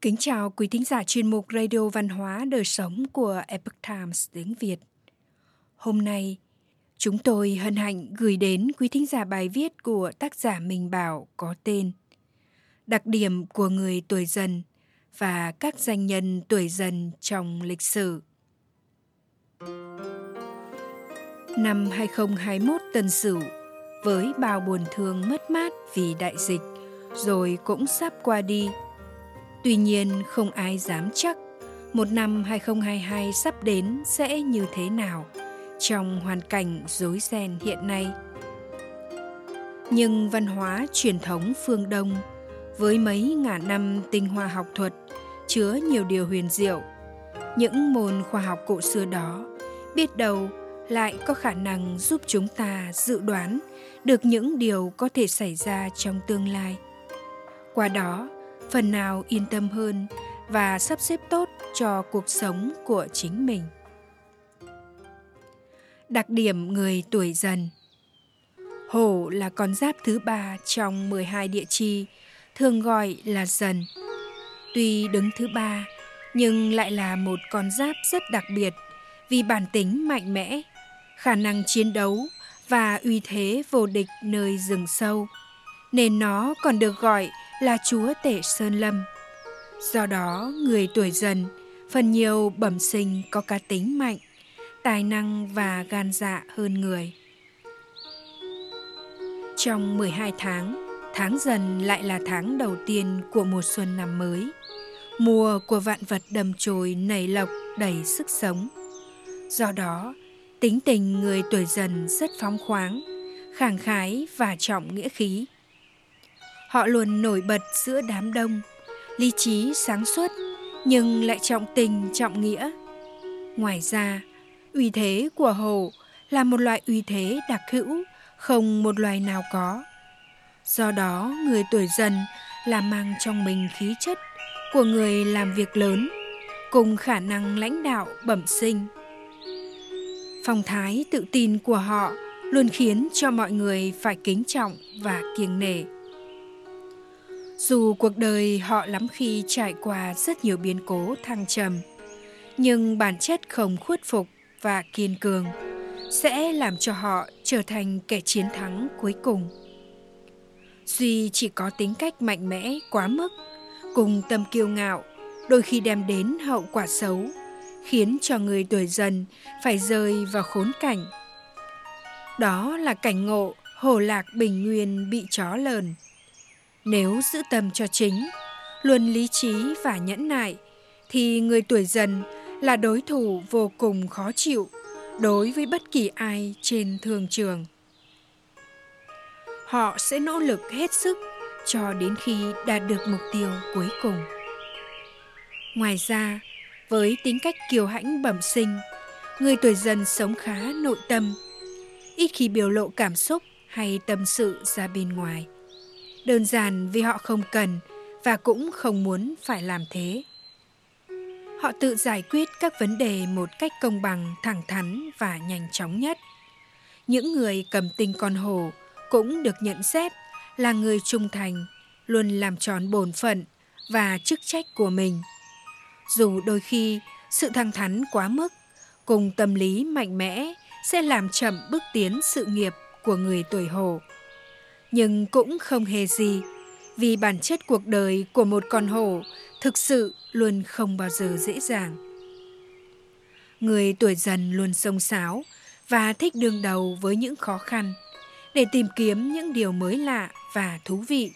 Kính chào quý thính giả chuyên mục Radio Văn hóa Đời Sống của Epoch Times tiếng Việt. Hôm nay, chúng tôi hân hạnh gửi đến quý thính giả bài viết của tác giả Minh Bảo có tên Đặc điểm của người tuổi dần và các danh nhân tuổi dần trong lịch sử. Năm 2021 Tân Sửu, với bao buồn thương mất mát vì đại dịch, rồi cũng sắp qua đi – Tuy nhiên không ai dám chắc một năm 2022 sắp đến sẽ như thế nào trong hoàn cảnh rối ren hiện nay. Nhưng văn hóa truyền thống phương Đông với mấy ngàn năm tinh hoa học thuật chứa nhiều điều huyền diệu, những môn khoa học cổ xưa đó biết đâu lại có khả năng giúp chúng ta dự đoán được những điều có thể xảy ra trong tương lai. Qua đó, phần nào yên tâm hơn và sắp xếp tốt cho cuộc sống của chính mình. Đặc điểm người tuổi dần Hổ là con giáp thứ ba trong 12 địa chi, thường gọi là dần. Tuy đứng thứ ba, nhưng lại là một con giáp rất đặc biệt vì bản tính mạnh mẽ, khả năng chiến đấu và uy thế vô địch nơi rừng sâu, nên nó còn được gọi là chúa tể Sơn Lâm. Do đó, người tuổi dần phần nhiều bẩm sinh có cá tính mạnh, tài năng và gan dạ hơn người. Trong 12 tháng, tháng dần lại là tháng đầu tiên của mùa xuân năm mới. Mùa của vạn vật đầm chồi nảy lộc đầy sức sống. Do đó, tính tình người tuổi dần rất phóng khoáng, khẳng khái và trọng nghĩa khí. Họ luôn nổi bật giữa đám đông, lý trí sáng suốt nhưng lại trọng tình trọng nghĩa. Ngoài ra, uy thế của hổ là một loại uy thế đặc hữu, không một loài nào có. Do đó, người tuổi dần là mang trong mình khí chất của người làm việc lớn, cùng khả năng lãnh đạo bẩm sinh. Phong thái tự tin của họ luôn khiến cho mọi người phải kính trọng và kiêng nể. Dù cuộc đời họ lắm khi trải qua rất nhiều biến cố thăng trầm, nhưng bản chất không khuất phục và kiên cường sẽ làm cho họ trở thành kẻ chiến thắng cuối cùng. Duy chỉ có tính cách mạnh mẽ quá mức, cùng tâm kiêu ngạo, đôi khi đem đến hậu quả xấu, khiến cho người tuổi dần phải rơi vào khốn cảnh. Đó là cảnh ngộ hồ lạc bình nguyên bị chó lờn nếu giữ tâm cho chính, luôn lý trí và nhẫn nại, thì người tuổi dần là đối thủ vô cùng khó chịu đối với bất kỳ ai trên thương trường. Họ sẽ nỗ lực hết sức cho đến khi đạt được mục tiêu cuối cùng. Ngoài ra, với tính cách kiêu hãnh bẩm sinh, người tuổi dần sống khá nội tâm, ít khi biểu lộ cảm xúc hay tâm sự ra bên ngoài đơn giản vì họ không cần và cũng không muốn phải làm thế. Họ tự giải quyết các vấn đề một cách công bằng, thẳng thắn và nhanh chóng nhất. Những người cầm tinh con hổ cũng được nhận xét là người trung thành, luôn làm tròn bổn phận và chức trách của mình. Dù đôi khi sự thẳng thắn quá mức, cùng tâm lý mạnh mẽ sẽ làm chậm bước tiến sự nghiệp của người tuổi hổ nhưng cũng không hề gì, vì bản chất cuộc đời của một con hổ thực sự luôn không bao giờ dễ dàng. Người tuổi dần luôn sông sáo và thích đương đầu với những khó khăn để tìm kiếm những điều mới lạ và thú vị,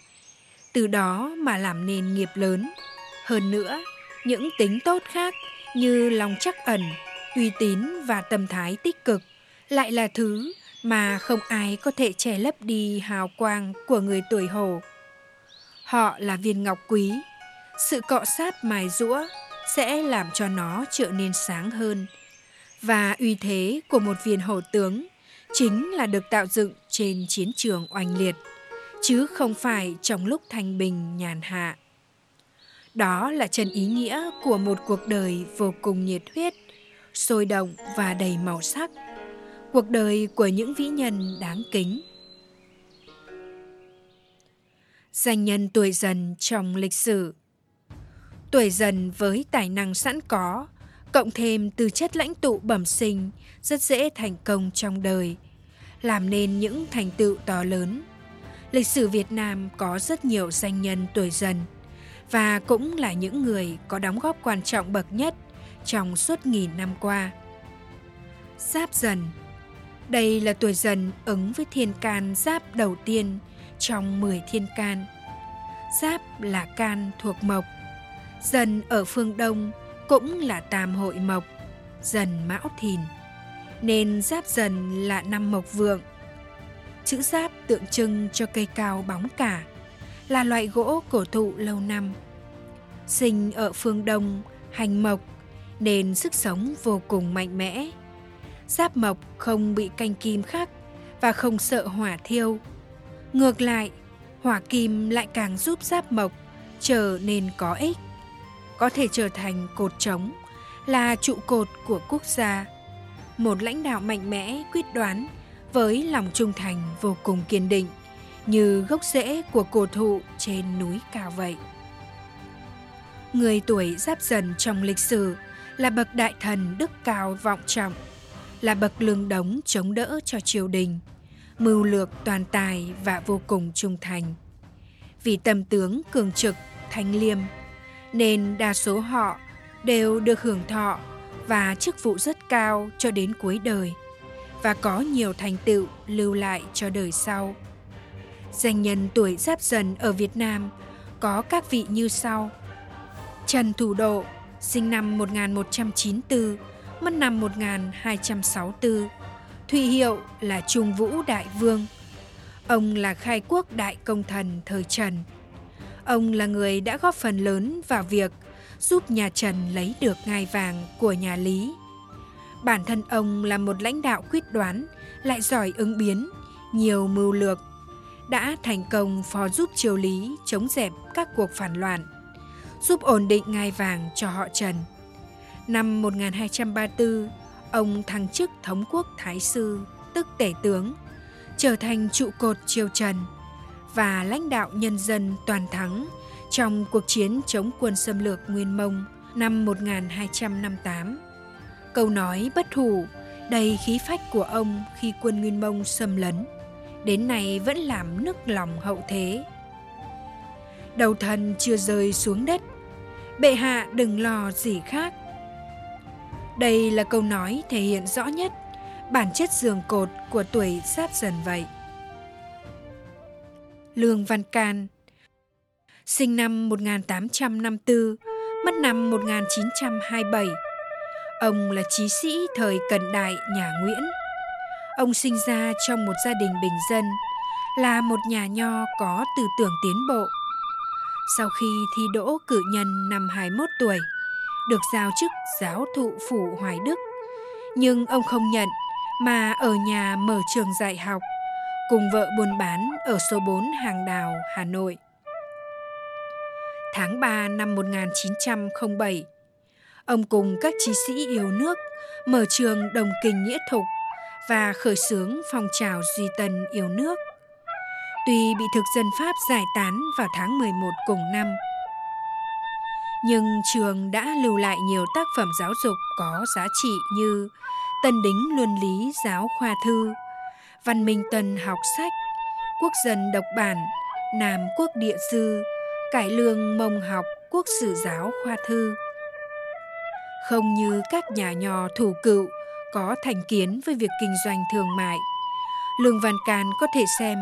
từ đó mà làm nên nghiệp lớn. Hơn nữa, những tính tốt khác như lòng chắc ẩn, uy tín và tâm thái tích cực lại là thứ mà không ai có thể che lấp đi hào quang của người tuổi hổ. Họ là viên ngọc quý, sự cọ sát mài rũa sẽ làm cho nó trở nên sáng hơn. Và uy thế của một viên hổ tướng chính là được tạo dựng trên chiến trường oanh liệt, chứ không phải trong lúc thanh bình nhàn hạ. Đó là chân ý nghĩa của một cuộc đời vô cùng nhiệt huyết, sôi động và đầy màu sắc cuộc đời của những vĩ nhân đáng kính. Danh nhân tuổi dần trong lịch sử Tuổi dần với tài năng sẵn có, cộng thêm từ chất lãnh tụ bẩm sinh, rất dễ thành công trong đời, làm nên những thành tựu to lớn. Lịch sử Việt Nam có rất nhiều danh nhân tuổi dần và cũng là những người có đóng góp quan trọng bậc nhất trong suốt nghìn năm qua. Giáp dần đây là tuổi dần ứng với thiên can giáp đầu tiên trong 10 thiên can. Giáp là can thuộc mộc. Dần ở phương Đông cũng là tam hội mộc, dần mão thìn. Nên giáp dần là năm mộc vượng. Chữ giáp tượng trưng cho cây cao bóng cả, là loại gỗ cổ thụ lâu năm. Sinh ở phương Đông, hành mộc, nên sức sống vô cùng mạnh mẽ. Giáp mộc không bị canh kim khắc và không sợ hỏa thiêu. Ngược lại, hỏa kim lại càng giúp giáp mộc trở nên có ích. Có thể trở thành cột trống, là trụ cột của quốc gia. Một lãnh đạo mạnh mẽ, quyết đoán, với lòng trung thành vô cùng kiên định, như gốc rễ của cổ thụ trên núi cao vậy. Người tuổi giáp dần trong lịch sử là bậc đại thần đức cao vọng trọng, là bậc lương đống chống đỡ cho triều đình, mưu lược toàn tài và vô cùng trung thành. Vì tầm tướng cường trực, thanh liêm, nên đa số họ đều được hưởng thọ và chức vụ rất cao cho đến cuối đời và có nhiều thành tựu lưu lại cho đời sau. Danh nhân tuổi giáp dần ở Việt Nam có các vị như sau. Trần Thủ Độ, sinh năm 1194, mất năm 1264. Thụy hiệu là Trung Vũ Đại Vương. Ông là khai quốc đại công thần thời Trần. Ông là người đã góp phần lớn vào việc giúp nhà Trần lấy được ngai vàng của nhà Lý. Bản thân ông là một lãnh đạo quyết đoán, lại giỏi ứng biến, nhiều mưu lược, đã thành công phó giúp triều Lý chống dẹp các cuộc phản loạn giúp ổn định ngai vàng cho họ Trần. Năm 1234, ông thăng chức thống quốc thái sư, tức tể tướng, trở thành trụ cột triều Trần và lãnh đạo nhân dân toàn thắng trong cuộc chiến chống quân xâm lược Nguyên Mông năm 1258. Câu nói bất hủ đầy khí phách của ông khi quân Nguyên Mông xâm lấn, đến nay vẫn làm nức lòng hậu thế. Đầu thần chưa rơi xuống đất, bệ hạ đừng lo gì khác. Đây là câu nói thể hiện rõ nhất bản chất giường cột của tuổi sát dần vậy. Lương Văn Can Sinh năm 1854, mất năm 1927. Ông là trí sĩ thời cận đại nhà Nguyễn. Ông sinh ra trong một gia đình bình dân, là một nhà nho có tư tưởng tiến bộ sau khi thi đỗ cử nhân năm 21 tuổi, được giao chức giáo thụ phủ Hoài Đức. Nhưng ông không nhận mà ở nhà mở trường dạy học cùng vợ buôn bán ở số 4 Hàng Đào, Hà Nội. Tháng 3 năm 1907, ông cùng các chí sĩ yêu nước mở trường Đồng Kinh Nghĩa Thục và khởi xướng phong trào duy tân yêu nước tuy bị thực dân Pháp giải tán vào tháng 11 cùng năm. Nhưng trường đã lưu lại nhiều tác phẩm giáo dục có giá trị như Tân Đính Luân Lý Giáo Khoa Thư, Văn Minh Tân Học Sách, Quốc dân Độc Bản, Nam Quốc Địa sư Cải Lương Mông Học Quốc Sử Giáo Khoa Thư. Không như các nhà nho thủ cựu có thành kiến với việc kinh doanh thương mại, Lương Văn Can có thể xem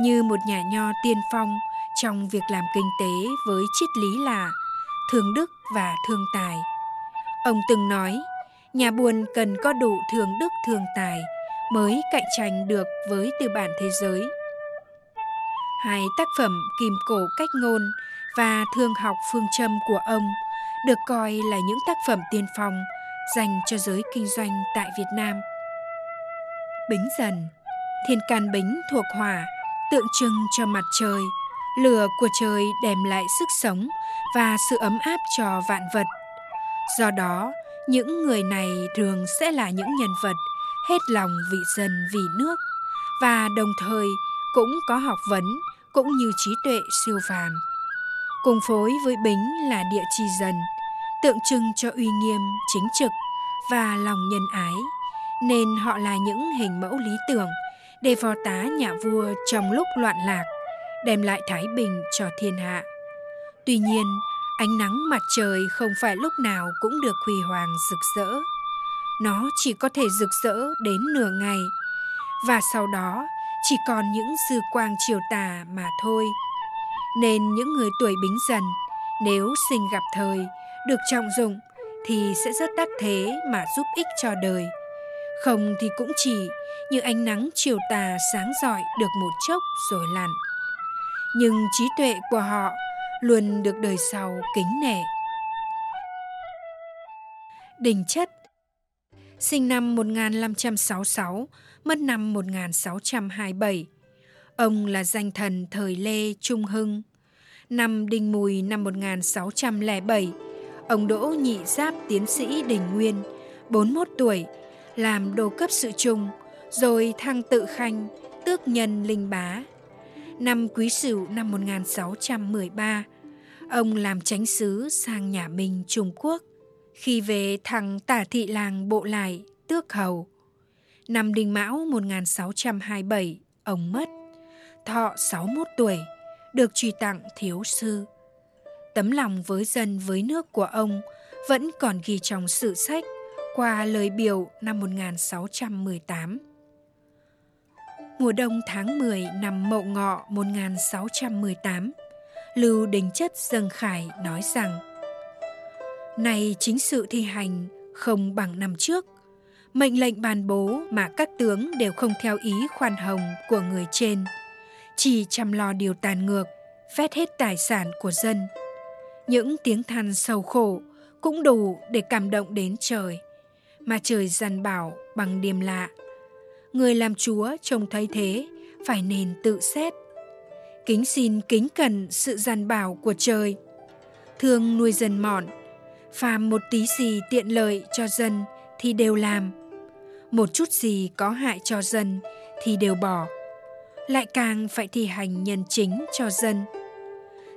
như một nhà nho tiên phong trong việc làm kinh tế với triết lý là thương đức và thương tài. Ông từng nói, nhà buôn cần có đủ thương đức thương tài mới cạnh tranh được với tư bản thế giới. Hai tác phẩm Kim cổ cách ngôn và Thương học phương châm của ông được coi là những tác phẩm tiên phong dành cho giới kinh doanh tại Việt Nam. Bính dần, thiên can bính thuộc hỏa tượng trưng cho mặt trời lửa của trời đem lại sức sống và sự ấm áp cho vạn vật do đó những người này thường sẽ là những nhân vật hết lòng vì dân vì nước và đồng thời cũng có học vấn cũng như trí tuệ siêu phàm cùng phối với bính là địa chi dần, tượng trưng cho uy nghiêm, chính trực và lòng nhân ái, nên họ là những hình mẫu lý tưởng để phò tá nhà vua trong lúc loạn lạc, đem lại thái bình cho thiên hạ. Tuy nhiên, ánh nắng mặt trời không phải lúc nào cũng được huy hoàng rực rỡ. Nó chỉ có thể rực rỡ đến nửa ngày, và sau đó chỉ còn những dư quang chiều tà mà thôi. Nên những người tuổi bính dần, nếu sinh gặp thời, được trọng dụng, thì sẽ rất đắc thế mà giúp ích cho đời. Không thì cũng chỉ như ánh nắng chiều tà sáng rọi được một chốc rồi lặn. Nhưng trí tuệ của họ luôn được đời sau kính nể. Đình Chất Sinh năm 1566, mất năm 1627. Ông là danh thần thời Lê Trung Hưng. Năm Đinh Mùi năm 1607, ông Đỗ Nhị Giáp tiến sĩ Đình Nguyên, 41 tuổi, làm đô cấp sự trung, rồi thăng tự khanh, tước nhân linh bá. Năm Quý Sửu năm 1613, ông làm chánh sứ sang nhà Minh Trung Quốc. Khi về thằng tả thị làng bộ lại, tước hầu. Năm Đinh Mão 1627, ông mất. Thọ 61 tuổi, được truy tặng thiếu sư. Tấm lòng với dân với nước của ông vẫn còn ghi trong sử sách qua lời biểu năm 1618. Mùa đông tháng 10 năm Mậu Ngọ 1618, Lưu Đình Chất Dân Khải nói rằng Này chính sự thi hành không bằng năm trước, mệnh lệnh bàn bố mà các tướng đều không theo ý khoan hồng của người trên, chỉ chăm lo điều tàn ngược, phét hết tài sản của dân. Những tiếng than sầu khổ cũng đủ để cảm động đến trời, mà trời dằn bảo bằng điềm lạ. Người làm chúa trông thấy thế, phải nên tự xét. Kính xin kính cần sự dằn bảo của trời. Thương nuôi dân mọn, phàm một tí gì tiện lợi cho dân thì đều làm. Một chút gì có hại cho dân thì đều bỏ. Lại càng phải thi hành nhân chính cho dân.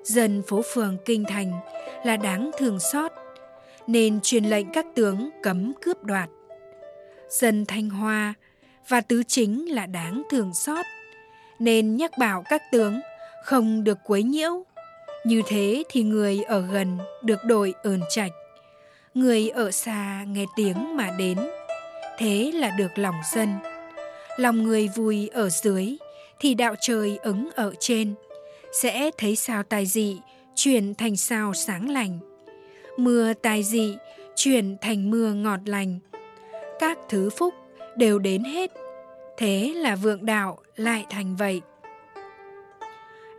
Dân phố phường kinh thành là đáng thường xót, nên truyền lệnh các tướng cấm cướp đoạt. Dân Thanh Hoa và tứ chính là đáng thường xót, nên nhắc bảo các tướng không được quấy nhiễu. Như thế thì người ở gần được đổi ơn trạch, người ở xa nghe tiếng mà đến, thế là được lòng dân. Lòng người vui ở dưới thì đạo trời ứng ở trên, sẽ thấy sao tài dị chuyển thành sao sáng lành. Mưa tài dị chuyển thành mưa ngọt lành. Các thứ phúc đều đến hết, thế là vượng đạo lại thành vậy.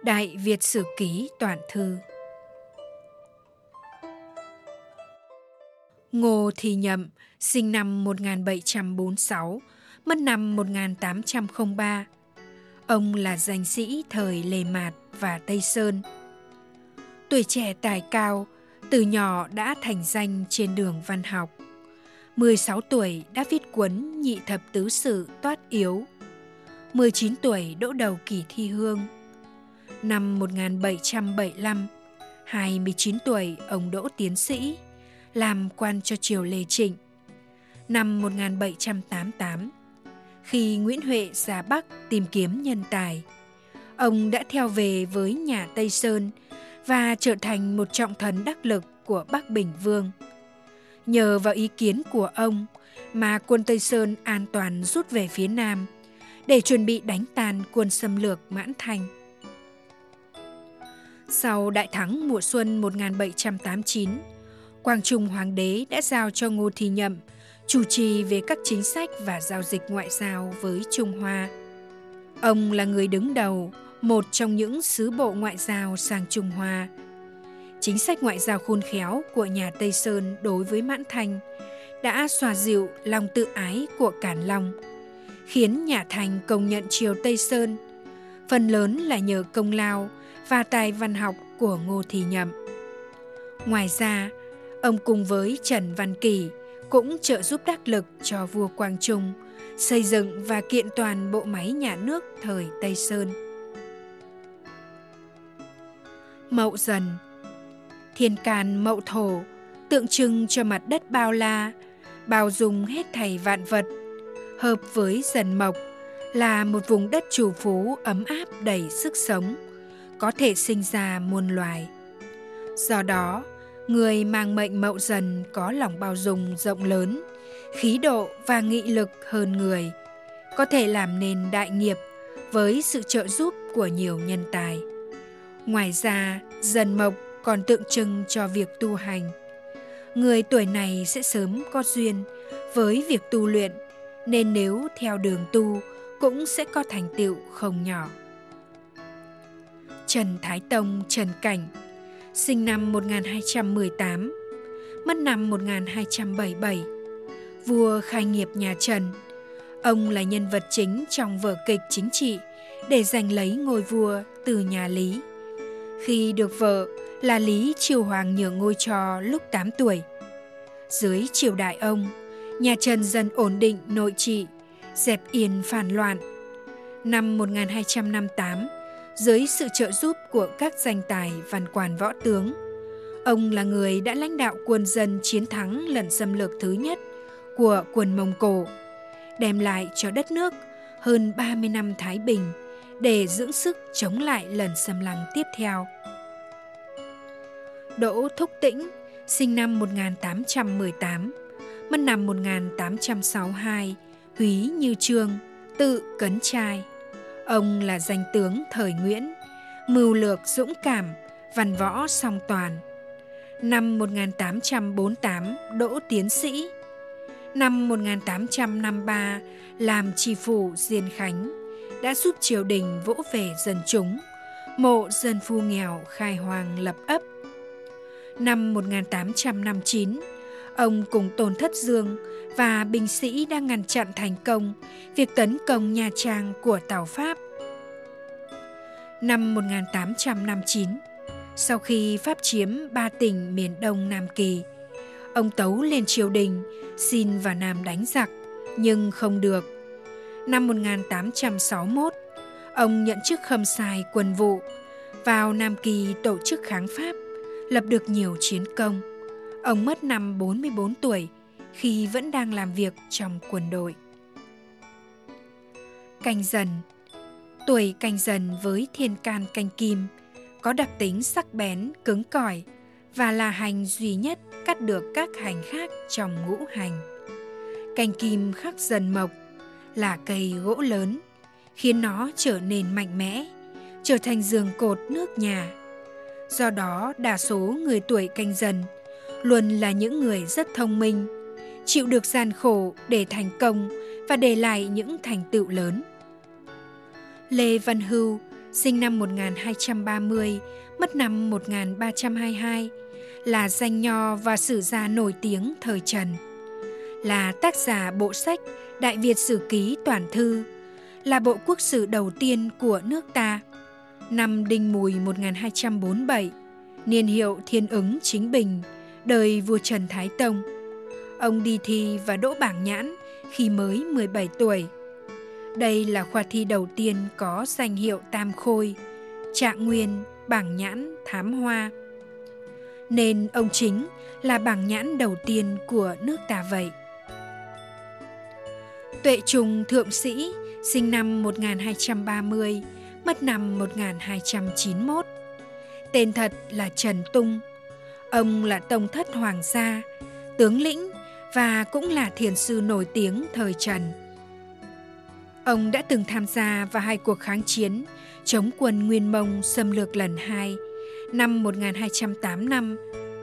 Đại Việt Sử Ký Toàn Thư Ngô Thị Nhậm, sinh năm 1746, mất năm 1803. Ông là danh sĩ thời Lê Mạt và Tây Sơn. Tuổi trẻ tài cao, từ nhỏ đã thành danh trên đường văn học. 16 tuổi đã viết cuốn Nhị thập tứ sự toát yếu. 19 tuổi đỗ đầu kỳ thi hương Năm 1775, 29 tuổi ông đỗ tiến sĩ, làm quan cho triều Lê Trịnh. Năm 1788, khi Nguyễn Huệ ra Bắc tìm kiếm nhân tài, ông đã theo về với nhà Tây Sơn và trở thành một trọng thần đắc lực của Bắc Bình Vương. Nhờ vào ý kiến của ông mà quân Tây Sơn an toàn rút về phía Nam để chuẩn bị đánh tan quân xâm lược Mãn Thanh. Sau đại thắng mùa xuân 1789, Quang Trung Hoàng đế đã giao cho Ngô Thị Nhậm chủ trì về các chính sách và giao dịch ngoại giao với Trung Hoa. Ông là người đứng đầu, một trong những sứ bộ ngoại giao sang Trung Hoa. Chính sách ngoại giao khôn khéo của nhà Tây Sơn đối với Mãn Thanh đã xòa dịu lòng tự ái của Cản Long, khiến nhà Thành công nhận triều Tây Sơn, phần lớn là nhờ công lao và tài văn học của Ngô Thị Nhậm. Ngoài ra, ông cùng với Trần Văn Kỳ cũng trợ giúp đắc lực cho vua Quang Trung xây dựng và kiện toàn bộ máy nhà nước thời Tây Sơn. Mậu Dần, Thiên can mậu thổ tượng trưng cho mặt đất bao la, bao dung hết thảy vạn vật, hợp với dần mộc là một vùng đất chủ phú ấm áp đầy sức sống, có thể sinh ra muôn loài. Do đó, người mang mệnh mậu dần có lòng bao dung rộng lớn, khí độ và nghị lực hơn người, có thể làm nên đại nghiệp với sự trợ giúp của nhiều nhân tài. Ngoài ra, dần mộc còn tượng trưng cho việc tu hành. Người tuổi này sẽ sớm có duyên với việc tu luyện, nên nếu theo đường tu cũng sẽ có thành tựu không nhỏ. Trần Thái Tông Trần Cảnh sinh năm 1218, mất năm 1277. Vua khai nghiệp nhà Trần. Ông là nhân vật chính trong vở kịch chính trị để giành lấy ngôi vua từ nhà Lý. Khi được vợ là Lý Triều Hoàng nhường ngôi cho lúc 8 tuổi. Dưới triều đại ông, nhà Trần dần ổn định nội trị, dẹp yên phản loạn. Năm 1258, dưới sự trợ giúp của các danh tài văn quan võ tướng, ông là người đã lãnh đạo quân dân chiến thắng lần xâm lược thứ nhất của quân Mông Cổ, đem lại cho đất nước hơn 30 năm thái bình để dưỡng sức chống lại lần xâm lăng tiếp theo. Đỗ Thúc Tĩnh, sinh năm 1818, mất năm 1862, Húy Như Trương, tự Cấn Trai. Ông là danh tướng thời Nguyễn, mưu lược dũng cảm, văn võ song toàn. Năm 1848 đỗ tiến sĩ. Năm 1853 làm tri phủ Diên Khánh, đã giúp triều đình vỗ về dân chúng, mộ dân phu nghèo khai hoàng lập ấp. Năm 1859, ông cùng Tôn Thất Dương và binh sĩ đang ngăn chặn thành công việc tấn công Nha Trang của Tàu Pháp. Năm 1859, sau khi Pháp chiếm ba tỉnh miền Đông Nam Kỳ, ông tấu lên triều đình xin vào Nam đánh giặc, nhưng không được. Năm 1861, ông nhận chức khâm sai quân vụ, vào Nam Kỳ tổ chức kháng Pháp, lập được nhiều chiến công. Ông mất năm 44 tuổi khi vẫn đang làm việc trong quân đội. Canh dần Tuổi canh dần với thiên can canh kim có đặc tính sắc bén, cứng cỏi và là hành duy nhất cắt được các hành khác trong ngũ hành. Canh kim khắc dần mộc là cây gỗ lớn, khiến nó trở nên mạnh mẽ, trở thành giường cột nước nhà. Do đó, đa số người tuổi canh dần luôn là những người rất thông minh, chịu được gian khổ để thành công và để lại những thành tựu lớn. Lê Văn Hưu, sinh năm 1230, mất năm 1322, là danh nho và sử gia nổi tiếng thời Trần. Là tác giả bộ sách Đại Việt Sử Ký Toàn Thư, là bộ quốc sử đầu tiên của nước ta. Năm Đinh Mùi 1247, niên hiệu Thiên ứng Chính Bình, đời vua Trần Thái Tông. Ông đi thi và đỗ bảng nhãn khi mới 17 tuổi. Đây là khoa thi đầu tiên có danh hiệu Tam Khôi, Trạng Nguyên, bảng nhãn, thám hoa. Nên ông chính là bảng nhãn đầu tiên của nước ta vậy. Tuệ Trùng Thượng Sĩ, sinh năm 1230, mất năm 1291. Tên thật là Trần Tung. Ông là tông thất hoàng gia, tướng lĩnh và cũng là thiền sư nổi tiếng thời Trần. Ông đã từng tham gia vào hai cuộc kháng chiến chống quân Nguyên Mông xâm lược lần hai năm 1208 năm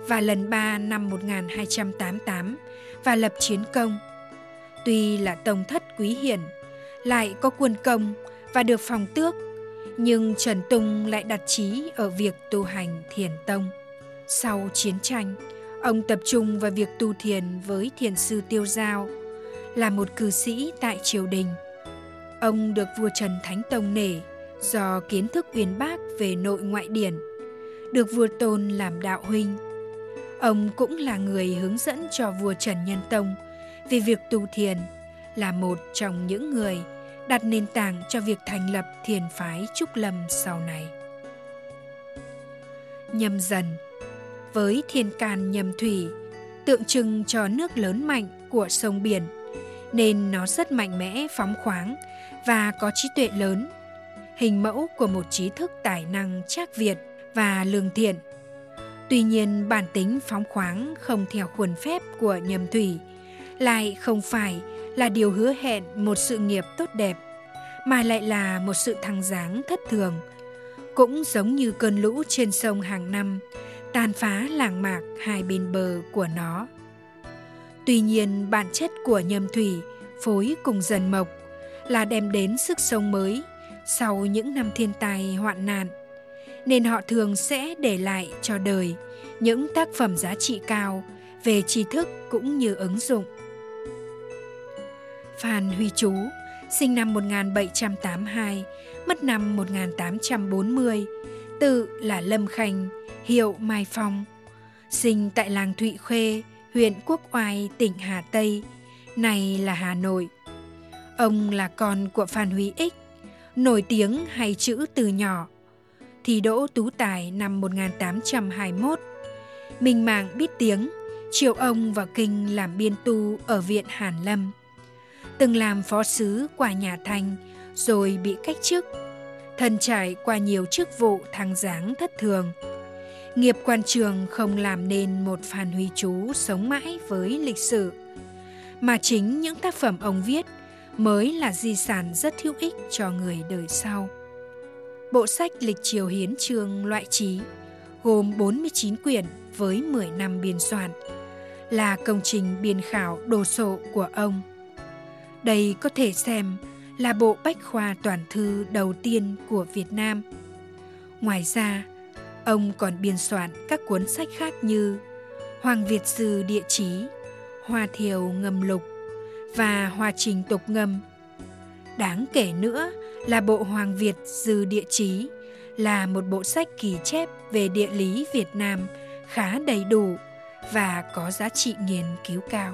và lần ba năm 1288 và lập chiến công. Tuy là tông thất quý hiển, lại có quân công và được phòng tước, nhưng Trần Tung lại đặt trí ở việc tu hành thiền tông. Sau chiến tranh, ông tập trung vào việc tu thiền với thiền sư Tiêu Giao, là một cư sĩ tại triều đình. Ông được vua Trần Thánh Tông nể do kiến thức uyên bác về nội ngoại điển, được vua tôn làm đạo huynh. Ông cũng là người hướng dẫn cho vua Trần Nhân Tông về việc tu thiền, là một trong những người đặt nền tảng cho việc thành lập thiền phái Trúc Lâm sau này. Nhâm dần với thiên can nhâm thủy, tượng trưng cho nước lớn mạnh của sông biển, nên nó rất mạnh mẽ, phóng khoáng và có trí tuệ lớn, hình mẫu của một trí thức tài năng trác Việt và lương thiện. Tuy nhiên bản tính phóng khoáng không theo khuôn phép của nhâm thủy lại không phải là điều hứa hẹn một sự nghiệp tốt đẹp, mà lại là một sự thăng giáng thất thường cũng giống như cơn lũ trên sông hàng năm, tàn phá làng mạc hai bên bờ của nó tuy nhiên, bản chất của nhâm thủy, phối cùng dần mộc, là đem đến sức sống mới sau những năm thiên tai hoạn nạn, nên họ thường sẽ để lại cho đời những tác phẩm giá trị cao về tri thức cũng như ứng dụng. Phan Huy Chú, sinh năm 1782, mất năm 1840, tự là Lâm Khanh, hiệu Mai Phong. Sinh tại làng Thụy Khê, huyện Quốc Oai, tỉnh Hà Tây, này là Hà Nội. Ông là con của Phan Huy Ích, nổi tiếng hay chữ từ nhỏ. Thi đỗ tú tài năm 1821. Minh Mạng biết tiếng, triệu ông vào kinh làm biên tu ở viện Hàn Lâm. Từng làm phó sứ qua nhà Thanh, rồi bị cách chức. Thần trải qua nhiều chức vụ thăng giáng thất thường. Nghiệp quan trường không làm nên một Phan Huy Chú sống mãi với lịch sử, mà chính những tác phẩm ông viết mới là di sản rất hữu ích cho người đời sau. Bộ sách Lịch Triều Hiến Trường loại trí gồm 49 quyển với 10 năm biên soạn, là công trình biên khảo đồ sộ của ông. Đây có thể xem là bộ bách khoa toàn thư đầu tiên của Việt Nam. Ngoài ra, ông còn biên soạn các cuốn sách khác như Hoàng Việt Sư Địa Chí, Hoa Thiều Ngâm Lục và Hoa Trình Tục Ngâm. Đáng kể nữa là bộ Hoàng Việt Dư Địa Chí là một bộ sách kỳ chép về địa lý Việt Nam khá đầy đủ và có giá trị nghiên cứu cao.